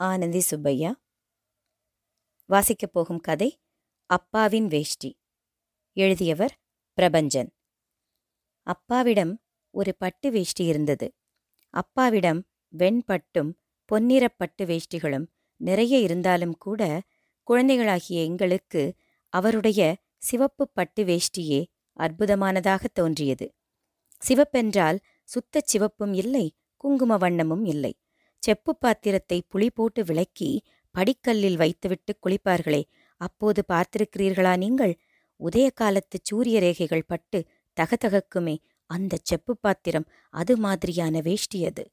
ஆனந்தி சுப்பையா. வாசிக்கப் போகும் கதை அப்பாவின் வேஷ்டி. எழுதியவர் பிரபஞ்சன். அப்பாவிடம் ஒரு பட்டு வேஷ்டி இருந்தது. அப்பாவிடம் வெண்பட்டும் பொன்னிறப் பட்டு வேஷ்டிகளும் நிறைய இருந்தாலும் கூட குழந்தைகளாகிய எங்களுக்கு அவருடைய சிவப்பு பட்டு வேஷ்டியே அற்புதமானதாகத் தோன்றியது. சிவப்பென்றால் சுத்தச் சிவப்பும் இல்லை குங்கும வண்ணமும் இல்லை. செப்பு பாத்திரத்தை புளி போட்டு விளக்கி படிக்கல்லில் வைத்துவிட்டு குளிப்பார்களே அப்போது பார்த்திருக்கிறீர்களா நீங்கள்? உதய காலத்து சூரிய ரேகைகள் பட்டு தகதகக்குமே அந்த செப்பு பாத்திரம் அது மாதிரியான வேஷ்டி அது.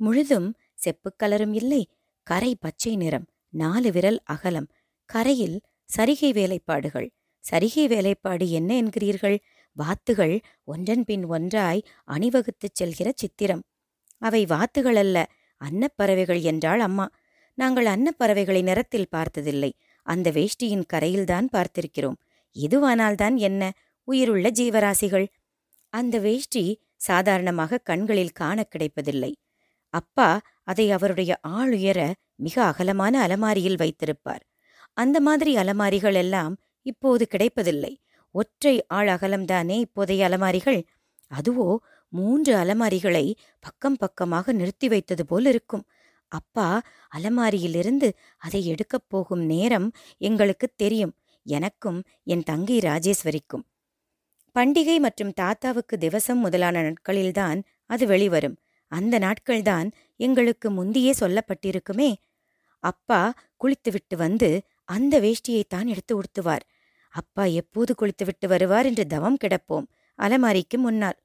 முழுதும் செப்புக்கலரும் இல்லை கரை பச்சை நிறம் நாலு விரல் அகலம். கரையில் சரிகை வேலைப்பாடுகள். சரிகை வேலைப்பாடு என்ன என்கிறீர்கள்? வாத்துகள் ஒன்றன் பின் ஒன்றாய் அணிவகுத்துச் செல்கிற சித்திரம். அவை வாத்துகள் அல்ல அன்னப்பறவைகள் என்றாள் அம்மா. நாங்கள் அன்னப்பறவைகளை நிறத்தில் பார்த்ததில்லை. அந்த வேஷ்டியின் கரையில்தான் பார்த்திருக்கிறோம். எதுவானால்தான் என்ன? உயிருள்ள ஜீவராசிகள். அந்த வேஷ்டி சாதாரணமாக கண்களில் காண கிடைப்பதில்லை. அப்பா அதை அவருடைய ஆளுயர மிக அகலமான அலமாரியில் வைத்திருப்பார். அந்த மாதிரி அலமாரிகள் எல்லாம் இப்போது கிடைப்பதில்லை. ஒற்றை ஆள் அகலம்தானே இப்போதைய அலமாரிகள்? அதுவோ மூன்று அலமாரிகளை பக்கம் பக்கமாக நிறுத்தி வைத்தது போல் இருக்கும். அப்பா அலமாரியிலிருந்து அதை எடுக்கப் போகும் நேரம் எங்களுக்குத் தெரியும். எனக்கும் என் தங்கை ராஜேஸ்வரிக்கும். பண்டிகை மற்றும் தாத்தாவுக்கு திவசம் முதலான நாட்களில்தான் அது வெளிவரும். அந்த நாட்கள்தான் எங்களுக்கு முந்தியே சொல்லப்பட்டிருக்குமே. அப்பா குளித்துவிட்டு வந்து அந்த வேஷ்டியைத்தான் எடுத்து உடுத்துவார். அப்பா எப்போது குளித்துவிட்டு வருவார் என்று தவம் கிடப்போம். அலமாரிக்கு முன்னால்.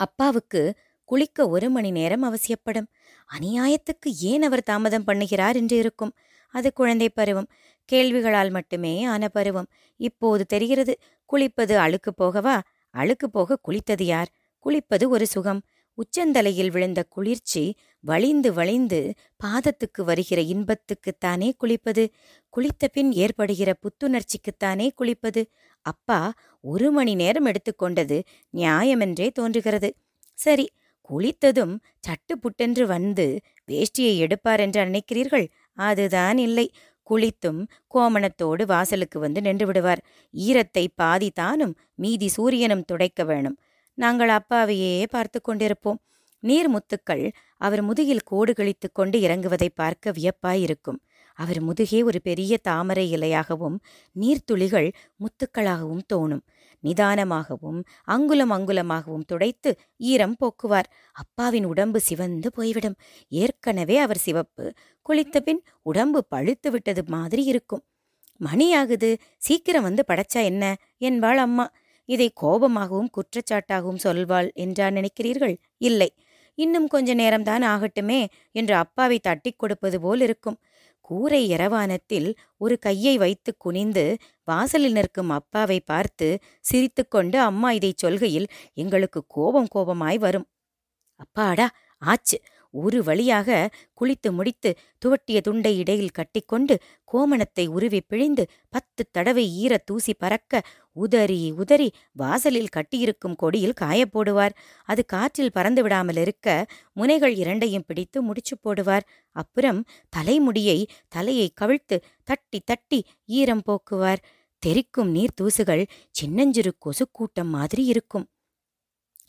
அப்பாவுக்கு குளிக்க ஒரு மணி நேரம் அவசியப்படும். அநியாயத்துக்கு ஏன் அவர் தாமதம் பண்ணுகிறார் என்று இருக்கும். அது குழந்தை பருவம். கேள்விகளால் மட்டுமே ஆன பருவம். இப்போது தெரிகிறது குளிப்பது அழுக்கு போகவா? அழுக்கு போக குளித்தது யார்? குளிப்பது ஒரு சுகம். உச்சந்தலையில் விழுந்த குளிர்ச்சி வழிந்து வழிந்து பாதத்துக்கு வருகிற இன்பத்துக்குத்தானே குளிப்பது? குளித்த பின் ஏற்படுகிற புத்துணர்ச்சிக்குத்தானே குளிப்பது? அப்பா ஒரு மணி நேரம் எடுத்துக்கொண்டது நியாயமென்றே தோன்றுகிறது. சரி குளித்ததும் சட்டு புட்டென்று வந்து வேஷ்டியை எடுப்பார் என்று நினைக்கிறீர்கள் அதுதான் இல்லை. குளித்தும் கோமணத்தோடு வாசலுக்கு வந்து நின்று விடுவார். ஈரத்தை பாதி தானும் மீதி சூரியனும் துடைக்க வேணும். நாங்கள் அப்பாவையே பார்த்து கொண்டிருப்போம். நீர் முத்துக்கள் அவர் முதுகில் கோடு கழித்துக் கொண்டு இறங்குவதை பார்க்க வியப்பாயிருக்கும். அவர் முதுகே ஒரு பெரிய தாமரை இலையாகவும் நீர்த்துளிகள் முத்துக்களாகவும் தோணும். நிதானமாகவும் அங்குலம் அங்குலமாகவும் துடைத்து ஈரம் போக்குவார். அப்பாவின் உடம்பு சிவந்து போய்விடும். ஏற்கனவே அவர் சிவப்பு குளித்த பின் உடம்பு பழுத்து விட்டது மாதிரி இருக்கும். மணியாகுது சீக்கிரம் வந்து படைச்சா என்ன? என்பாள் அம்மா. இதை கோபமாகவும் குற்றச்சாட்டாகவும் சொல்வாள் என்றா நினைக்கிறீர்கள்? இல்லை. இன்னும் கொஞ்ச நேரம்தான் ஆகட்டுமே என்று அப்பாவை தட்டிக் கொடுப்பது போல் இருக்கும். கூரை இரவானத்தில் ஒரு கையை வைத்து குனிந்து வாசலில் நிற்கும் அப்பாவை பார்த்து சிரித்துக்கொண்டு அம்மா இதைச் சொல்கையில் எங்களுக்கு கோபம் கோபமாய் வரும். அப்பாடா ஆச்சு. ஒரு வழியாக குளித்து முடித்து துவட்டிய துண்டை இடையில் கட்டிக்கொண்டு கோமணத்தை உருவி பிழிந்து பத்து தடவை ஈர தூசி பறக்க உதறி உதறி வாசலில் கட்டியிருக்கும் கொடியில் காயப்போடுவார் அது காற்றில் பறந்து விடாமல் இருக்க முனைகள் இரண்டையும் பிடித்து முடிச்சு போடுவார். அப்புறம் தலைமுடியை தலையை கவிழ்த்து தட்டி தட்டி ஈரம் போக்குவார். தெறிக்கும் நீர் தூசுகள் சின்னஞ்சிறு கொசுக்கூட்டம் மாதிரி இருக்கும்.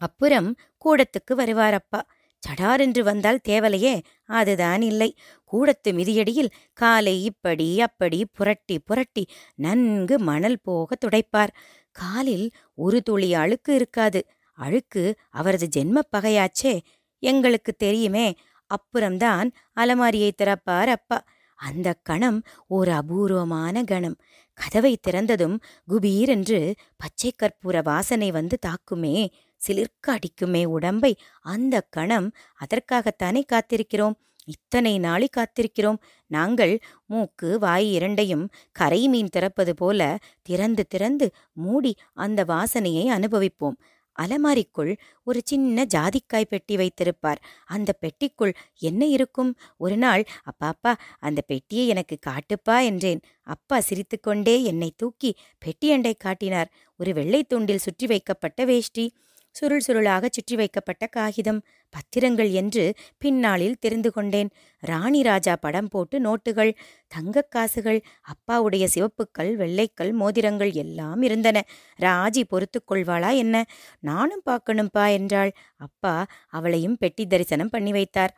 அப்புறம் கூடத்துக்கு வருவார் அப்பா. சடாரென்று வந்தால் தேவலையே அதுதான் இல்லை. கூடத்து மிதியடியில் காலை இப்படி அப்படி புரட்டி புரட்டி நன்கு மணல் போக துடைப்பார். காலில் ஒரு துளி அழுக்கு இருக்காது. அழுக்கு அவரது ஜென்மப் பகையாச்சே. எங்களுக்கு தெரியுமே அப்புறம்தான் அலமாரியை திறப்பார் அப்பா. அந்த கணம் ஒரு அபூர்வமான கணம். கதவை திறந்ததும் குபீரென்று பச்சை கற்பூர வாசனை வந்து தாக்குமே. சிலிர்க்க அடிக்குமே உடம்பை. அந்த கணம் அதற்காகத்தானே காத்திருக்கிறோம். இத்தனை நாளி காத்திருக்கிறோம். நாங்கள் மூக்கு வாய் இரண்டையும் கரை மீன் திறப்பது போல திறந்து திறந்து மூடி அந்த வாசனையை அனுபவிப்போம். அலமாரிக்குள் ஒரு சின்ன ஜாதிக்காய் பெட்டி வைத்திருப்பார். அந்த பெட்டிக்குள் என்ன இருக்கும்? ஒரு நாள் அப்பாப்பா அந்த பெட்டியை எனக்கு காட்டுப்பா என்றேன். அப்பா சிரித்துக்கொண்டே என்னை தூக்கி பெட்டியண்டை காட்டினார். ஒரு வெள்ளை துண்டில் சுற்றி வைக்கப்பட்ட வேஷ்டி. சுருள் சுருளாக சுற்றி வைக்கப்பட்ட காகிதம். பத்திரங்கள் என்று பின்னாளில் தெரிந்து கொண்டேன். ராணி ராஜா படம் போட்டு நோட்டுகள் தங்கக் காசுகள் அப்பாவுடைய சிவப்புக்கள் வெள்ளைக்கல் மோதிரங்கள் எல்லாம் இருந்தன. ராஜி பொறுத்து கொள்வாளா என்ன? நானும் பார்க்கணும்பா என்றாள். அப்பா அவளையும் பெட்டி தரிசனம் பண்ணி வைத்தார்.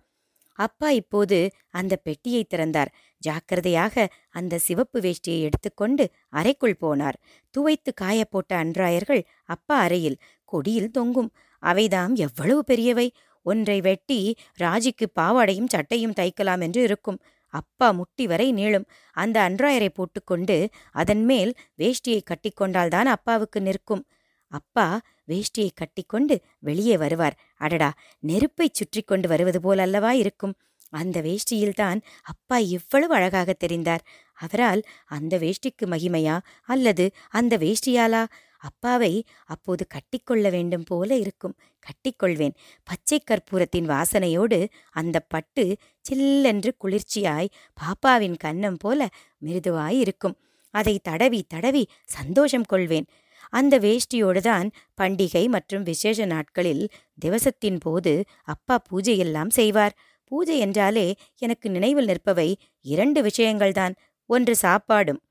அப்பா இப்போது அந்த பெட்டியை திறந்தார். ஜாக்கிரதையாக அந்த சிவப்பு வேஷ்டியை எடுத்துக்கொண்டு அறைக்குள் போனார். துவைத்து காயப்போட்ட அன்றாயர்கள் அப்பா அறையில் கொடியில் தொங்கும். அவைதாம் எவ்வளவு பெரியவை? ஒன்றை வெட்டி ராஜிக்கு பாவாடையும் சட்டையும் தைக்கலாம் என்று இருக்கும். அப்பா முட்டி வரை நீளும். அந்த அன்றாயரை போட்டுக்கொண்டு அதன் மேல் வேஷ்டியை கட்டிக்கொண்டால்தான் அப்பாவுக்கு நிற்கும். அப்பா வேஷ்டியை கட்டிக்கொண்டு வெளியே வருவார். அடடா! நெருப்பைச் சுற்றி கொண்டு வருவது போல் அல்லவா இருக்கும்? அந்த வேஷ்டியில்தான் அப்பா இவ்வளவு அழகாக தெரிந்தார். அவரால் அந்த வேஷ்டிக்கு மகிமையா? அல்லது அந்த வேஷ்டியாலா? அப்பாவை அப்போது கட்டிக்கொள்ள வேண்டும் போல இருக்கும். கட்டிக்கொள்வேன். பச்சை கற்பூரத்தின் வாசனையோடு அந்த பட்டு சில்லென்று குளிர்ச்சியாய் பாப்பாவின் கன்னம் போல மிருதுவாய் இருக்கும் அதை தடவி தடவி சந்தோஷம் கொள்வேன். அந்த வேஷ்டியோடுதான் பண்டிகை மற்றும் விசேஷ நாட்களில் திவசத்தின் போது அப்பா பூஜையெல்லாம் செய்வார். பூஜை என்றாலே எனக்கு நினைவில் நிற்பவை இரண்டு விஷயங்கள்தான். ஒன்று சாப்பாடும்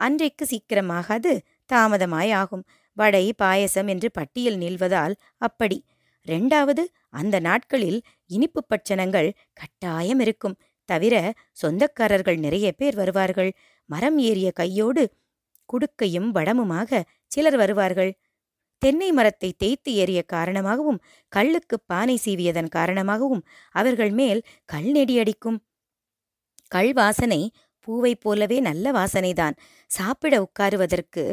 அன்றைக்கு சீக்கிரமாகாது தாமதமாய் ஆகும். வடை பாயசம் என்று பட்டியல் நீள்வதால் அப்படி. ரெண்டாவது அந்த நாட்களில் இனிப்பு பட்சணங்கள் கட்டாயம் இருக்கும். தவிர சொந்தக்காரர்கள் நிறைய பேர் வருவார்கள். மரம் ஏறிய கையோடு குடுக்கையும் வடமுமாக சிலர் வருவார்கள். தென்னை மரத்தை தேய்த்து ஏறிய காரணமாகவும் கல்லுக்கு பானை சீவியதன் காரணமாகவும் அவர்கள் மேல் கல் நெடியடிக்கும் கல் வாசனை பூவைப் போலவே நல்ல வாசனைதான். சாப்பிட உட்காருவதற்கு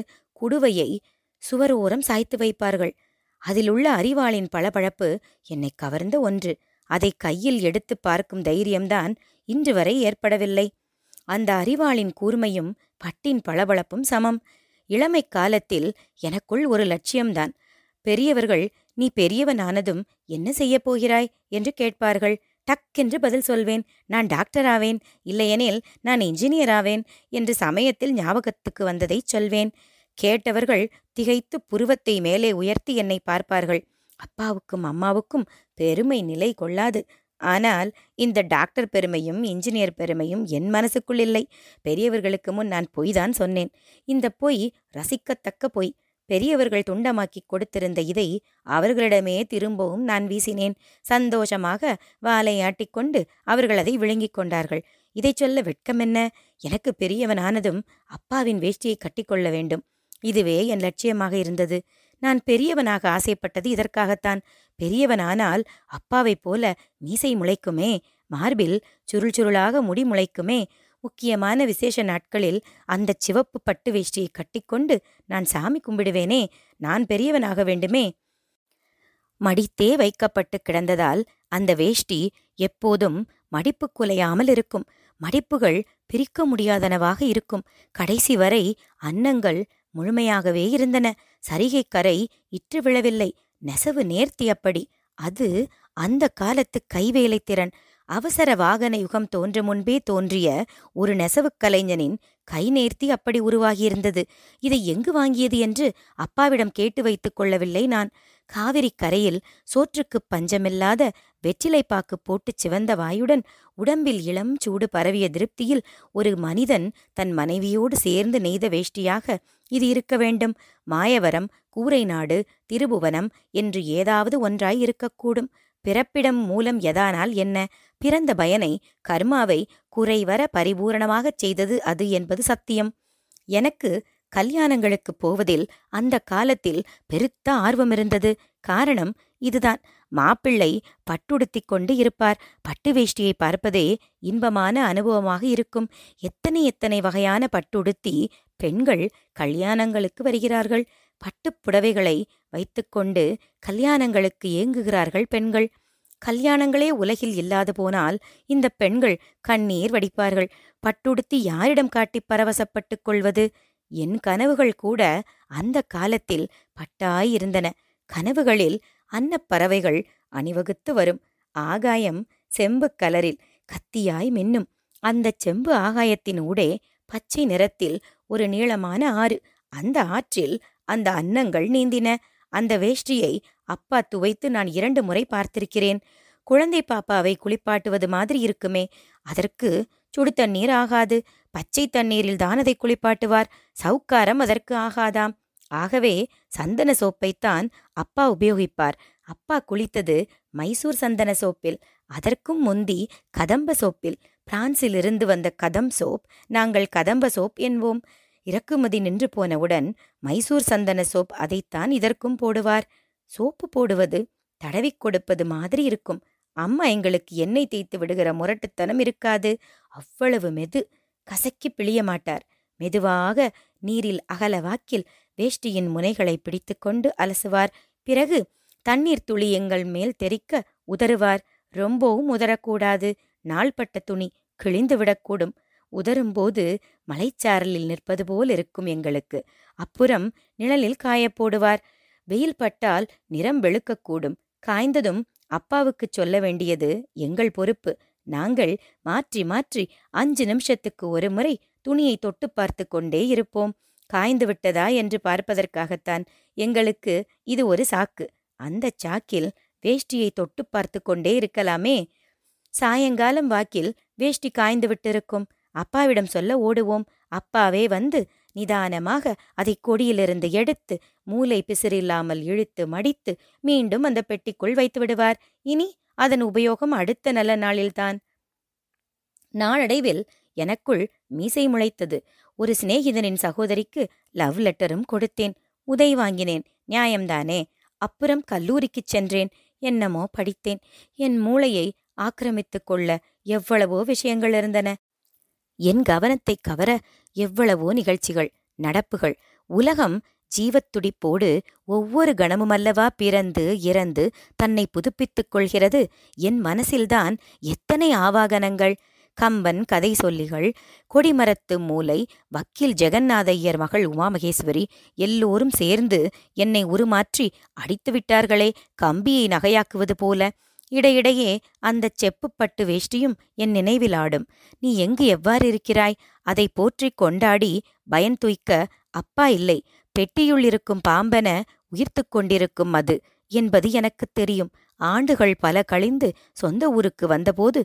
குடுவையை சுவர் ஓரம் சாய்த்து வைப்பார்கள். அதிலுள்ள அறிவாளின் பளபளப்பு என்னை கவர்ந்த ஒன்று. அதை கையில் எடுத்து பார்க்கும் தைரியம்தான் இன்று வரை ஏற்படவில்லை. அந்த அறிவாளின் கூர்மையும் பட்டின் பளபளப்பும் சமம். இளமை காலத்தில் எனக்குள் ஒரு லட்சியம்தான். பெரியவர்கள் நீ பெரியவனானதும் என்ன செய்யப் போகிறாய்? என்று கேட்பார்கள். டக்கென்று பதில் சொல்வேன். நான் டாக்டர் ஆவேன். இல்லையெனில் நான் இன்ஜினியர் ஆவேன் என்று சமயத்தில் ஞாபகத்துக்கு வந்ததைச் சொல்வேன். கேட்டவர்கள் திகைத்து புருவத்தை மேலே உயர்த்தி என்னை பார்ப்பார்கள். அப்பாவுக்கும் அம்மாவுக்கும் பெருமை நிலை கொள்ளாது. ஆனால் இந்த டாக்டர் பெருமையும் இன்ஜினியர் பெருமையும் என் மனசுக்குள் இல்லை. பெரியவர்களுக்கு முன் நான் பொய் தான் சொன்னேன். இந்த பொய் ரசிக்கத்தக்க பொய். பெரியவர்கள் துண்டமாக்கி கொடுத்திருந்த இதை அவர்களிடமே திரும்பவும் நான் வீசினேன். சந்தோஷமாக வாலை ஆட்டிக்கொண்டு அவர்கள் அதை விழுங்கிக் கொண்டார்கள். இதைச் சொல்ல வெட்கம் என்ன? எனக்கு பெரியவனானதும் அப்பாவின் வேஷ்டியை கட்டிக்கொள்ள வேண்டும். இதுவே என் லட்சியமாக இருந்தது. நான் பெரியவனாக ஆசைப்பட்டது இதற்காகத்தான். பெரியவனானால் அப்பாவைப் போல மீசை முளைக்குமே மார்பில் சுருள் சுருளாக முடி முளைக்குமே. முக்கியமான விசேஷ நாட்களில் அந்த சிவப்பு பட்டு வேஷ்டியை கட்டிக்கொண்டு நான் சாமி கும்பிடுவேனே நான் பெரியவனாக வேண்டுமே. மடித்தே வைக்கப்பட்டு கிடந்ததால் அந்த வேஷ்டி எப்போதும் மடிப்பு குலையாமல் இருக்கும். மடிப்புகள் பிரிக்க முடியாதனவாக இருக்கும். கடைசி வரை அன்னங்கள் முழுமையாகவே இருந்தன. சரிகை கரை இற்று விழவில்லை. நெசவு நேர்த்தி அப்படி. அது அந்த காலத்து கைவேலை திறன். அவசர வாகன யுகம் தோன்ற முன்பே தோன்றிய ஒரு நெசவுக் கலைஞனின் கை நேர்த்தி அப்படி உருவாகியிருந்தது. இதை எங்கு வாங்கியது என்று அப்பாவிடம் கேட்டு வைத்துக் கொள்ளவில்லை நான். காவிரி கரையில் சோற்றுக்குப் பஞ்சமில்லாத வெற்றிலைப்பாக்கு போட்டுச் சிவந்த வாயுடன் உடம்பில் இளம் சூடு பரவிய திருப்தியில் ஒரு மனிதன் தன் மனைவியோடு சேர்ந்து நெய்த வேஷ்டியாக இது இருக்க வேண்டும். மாயவரம் கூரைநாடு திருபுவனம் என்று ஏதாவது ஒன்றாய் இருக்கக்கூடும். பிறப்பிடம் மூலம் எதானால் என்ன பிறந்த பயனை கர்மாவை குறைவர பரிபூரணமாகச் செய்தது அது என்பது சத்தியம். எனக்கு கல்யாணங்களுக்குப் போவதில் அந்த காலத்தில் பெருத்த ஆர்வம் இருந்தது காரணம் இதுதான். மாப்பிள்ளை பட்டுடுத்திக் கொண்டு இருப்பார். பட்டு வேஷ்டியை பார்ப்பதே இன்பமான அனுபவமாக இருக்கும். எத்தனை எத்தனை வகையான பட்டுடுத்தி பெண்கள் கல்யாணங்களுக்கு வருகிறார்கள். பட்டுப் புடவைகளை வைத்துக்கொண்டு கல்யாணங்களுக்கு ஏங்குகிறார்கள் பெண்கள். கல்யாணங்களே உலகில் இல்லாது போனால் இந்த பெண்கள் கண்ணீர் வடிப்பார்கள். பட்டுடுத்தி யாரிடம் காட்டி பரவசப்பட்டுக் கொள்வது? என் கனவுகள் கூட அந்த காலத்தில் பட்டாயிருந்தன. கனவுகளில் அன்னப்பறவைகள் அணிவகுத்து வரும். ஆகாயம் செம்பு கலரில் கத்தியாய் மின்னும். அந்தச் செம்பு ஆகாயத்தின் ஊடே பச்சை நிறத்தில் ஒரு நீளமான ஆறு. அந்த ஆற்றில் அந்த அன்னங்கள் நீந்தின. அந்த வேஷ்டியை அப்பா துவைத்து நான் இரண்டு முறை பார்த்திருக்கிறேன். குழந்தை பாப்பாவை குளிப்பாட்டுவது மாதிரி இருக்குமே. அதற்கு சுடு தண்ணீர் ஆகாது. பச்சை தண்ணீரில் தான் அதை குளிப்பாட்டுவார். சவுக்காரம் அதற்கு ஆகாதாம். ஆகவே சந்தன சோப்பைத்தான் அப்பா உபயோகிப்பார். அப்பா குளித்தது மைசூர் சந்தன சோப்பில். அதற்கும் முந்தி கதம்ப சோப்பில். பிரான்சிலிருந்து வந்த கதம் சோப். நாங்கள் கதம்ப சோப் என்போம். இறக்குமதி நின்று போனவுடன் மைசூர் சந்தன சோப் அதைத்தான் இதற்கும் போடுவார். சோப்பு போடுவது தடவிக் கொடுப்பது மாதிரி இருக்கும். அம்மா எங்களுக்கு எண்ணெய் தேய்த்து விடுகிற முரட்டுத்தனம் இருக்காது. அவ்வளவு மெது. கசக்கி பிழிய மாட்டார். மெதுவாக நீரில் அகல வாக்கில் வேஷ்டியின் முனைகளை பிடித்துக்கொண்டு அலசுவார். பிறகு தண்ணீர் துளி எங்கள் மேல் தெறிக்க உதறுவார். ரொம்பவும் உதறக்கூடாது. நாள்பட்ட துணி கிழிந்து விடக்கூடும். உதரும்போது மலைச்சாரலில் நிற்பது போல் இருக்கும் எங்களுக்கு. அப்புறம் நிழலில் காயப் போடுவார். வெயில் பட்டால் நிறம் வெளுக்கக்கூடும். காய்ந்ததும் அப்பாவுக்குச் சொல்ல வேண்டியது எங்கள் பொறுப்பு. நாங்கள் மாற்றி மாற்றி அஞ்சு நிமிஷத்துக்கு ஒரு முறை துணியை தொட்டு பார்த்து கொண்டே இருப்போம். காய்ந்து விட்டதா என்று பார்ப்பதற்காகத்தான். எங்களுக்கு இது ஒரு சாக்கு. அந்த சாக்கில் வேஷ்டியை தொட்டு பார்த்து கொண்டே இருக்கலாமே. சாயங்காலம் வாக்கில் வேஷ்டி காய்ந்து விட்டிருக்கும். அப்பாவிடம் சொல்ல ஓடுவோம். அப்பாவே வந்து நிதானமாக அதை கொடியிலிருந்து எடுத்து மூளை பிசிறில்லாமல் இழுத்து மடித்து மீண்டும் அந்த பெட்டிக்குள் வைத்து விடுவார். இனி அதன் உபயோகம் அடுத்த நல்ல நாளில்தான் நாளடைவில் எனக்குள் மீசை முளைத்தது. ஒரு சிநேகிதனின் சகோதரிக்கு லவ் லெட்டரும் கொடுத்தேன். உதை வாங்கினேன். நியாயம்தானே? அப்புறம் கல்லூரிக்குச் சென்றேன். என்னமோ படித்தேன். என் மூளையை ஆக்கிரமித்துக் கொள்ள எவ்வளவோ விஷயங்கள் இருந்தன. என் கவனத்தை கவர எவ்வளவோ நிகழ்ச்சிகள் நடப்புகள். உலகம் ஜீவத்துடிப்போடு ஒவ்வொரு கணமுமல்லவா பிறந்து இறந்து தன்னை புதுப்பித்துக் கொள்கிறது. என் மனசில்தான் எத்தனை ஆவாகனங்கள். கம்பன் கதை சொல்லிகள் கொடிமரத்து மூலை வக்கீல் ஜெகநாதையர் மகள் உமாமகேஸ்வரி எல்லோரும் சேர்ந்து என்னை உருமாற்றி அடித்து விட்டார்களே கம்பியை நகையாக்குவது போல. இடையிடையே அந்தச் செப்புப்பட்டு வேஷ்டியும் என் நினைவில் ஆடும் நீ எங்கு எவ்வாறு இருக்கிறாய்? அதை போற்றிக் கொண்டாடி பயன் துய்க்க அப்பா இல்லை பெட்டியுள் இருக்கும் பாம்பென உயிர்த்துக் கொண்டிருக்கும் அது என்பது எனக்குத் தெரியும். ஆண்டுகள் பல கழிந்து சொந்த ஊருக்கு வந்தபோது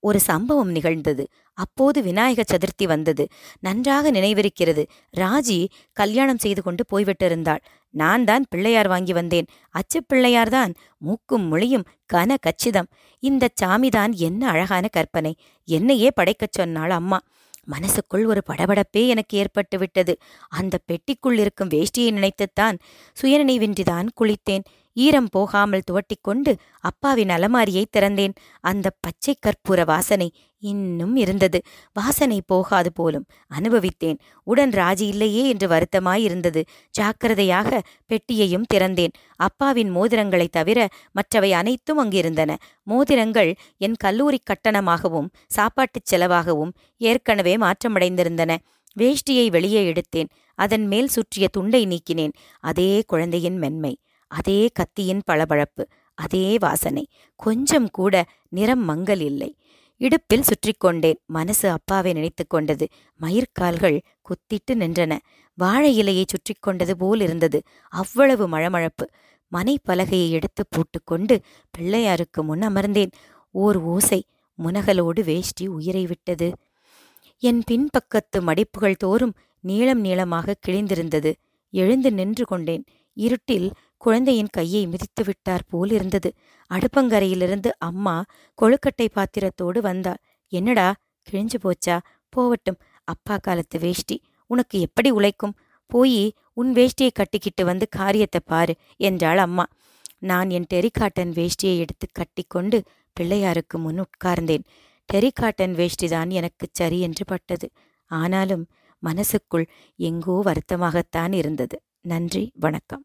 ஒரு சம்பவம் நிகழ்ந்தது. அப்போது விநாயக சதுர்த்தி வந்தது. நன்றாக நினைவிருக்கிறது. ராஜி கல்யாணம் செய்து கொண்டு போய்விட்டிருந்தாள். நான் தான் பிள்ளையார் வாங்கி வந்தேன். அச்சு பிள்ளையார்தான் மூக்கும் மொழியும் கன கச்சிதம். இந்தச் சாமிதான் என்ன அழகான கற்பனை. என்னையே படைக்கச் சொன்னாள் அம்மா. மனசுக்குள் ஒரு படபடப்பே எனக்கு ஏற்பட்டு விட்டது அந்த பெட்டிக்குள் இருக்கும் வேஷ்டியை நினைத்துத்தான் சுயநினைவின்றிதான் குளித்தேன். ஈரம் போகாமல் துவட்டிக்கொண்டு அப்பாவின் அலமாரியை திறந்தேன். அந்த பச்சை கற்பூர வாசனை இன்னும் இருந்தது. வாசனை போகாது போலும் அனுபவித்தேன். உடன் ராஜி இல்லையே என்று வருத்தமாயிருந்தது. ஜாக்கிரதையாக பெட்டியையும் திறந்தேன். அப்பாவின் மோதிரங்களைத் தவிர மற்றவை அனைத்தும் அங்கிருந்தன. மோதிரங்கள் என் கல்லூரி கட்டணமாகவும் சாப்பாட்டுச் செலவாகவும் ஏற்கனவே மாற்றமடைந்திருந்தன. வேஷ்டியை வெளியே எடுத்தேன். அதன் மேல் சுற்றிய துண்டை நீக்கினேன். அதே குழந்தையின் மென்மை. அதே கத்தியின் பளபளப்பு அதே வாசனை. கொஞ்சம் கூட நிறம் மங்கல் இல்லை. இடுப்பில் சுற்றி கொண்டேன். மனசு அப்பாவை நினைத்து கொண்டது. மயிர்கால்கள் குத்திட்டு நின்றன. வாழை இலையை சுற்றி கொண்டது போல் இருந்தது. அவ்வளவு மழமழப்பு. மனை பலகையை எடுத்து போட்டுக்கொண்டு பிள்ளையாருக்கு முன் அமர்ந்தேன். ஓர் ஓசை முனகலோடு வேஷ்டி உயிரை விட்டது. என் பின்பக்கத்து மடிப்புகள் தோறும் நீளம் நீளமாக கிழிந்திருந்தது. எழுந்து நின்று கொண்டேன். இருட்டில் குழந்தையின் கையை மிதித்து விட்டார் போல் இருந்தது. அடுப்பங்கரையிலிருந்து அம்மா கொழுக்கட்டை பாத்திரத்தோடு வந்தாள். என்னடா கிழிஞ்சு போச்சா? போவட்டும். அப்பா காலத்து வேஷ்டி. உனக்கு எப்படி உழைக்கும்? போய் உன் வேஷ்டியை கட்டிக்கிட்டு வந்து காரியத்தை பாரு என்றாள் அம்மா. நான் என் டெரிகாட்டன் வேஷ்டியை எடுத்து கட்டிக்கொண்டு பிள்ளையாருக்கு முன் உட்கார்ந்தேன். டெரிகாட்டன் வேஷ்டிதான் எனக்குச் சரி என்று பட்டது. ஆனாலும் மனசுக்குள் எங்கோ வருத்தமாகத்தான் இருந்தது. நன்றி வணக்கம்.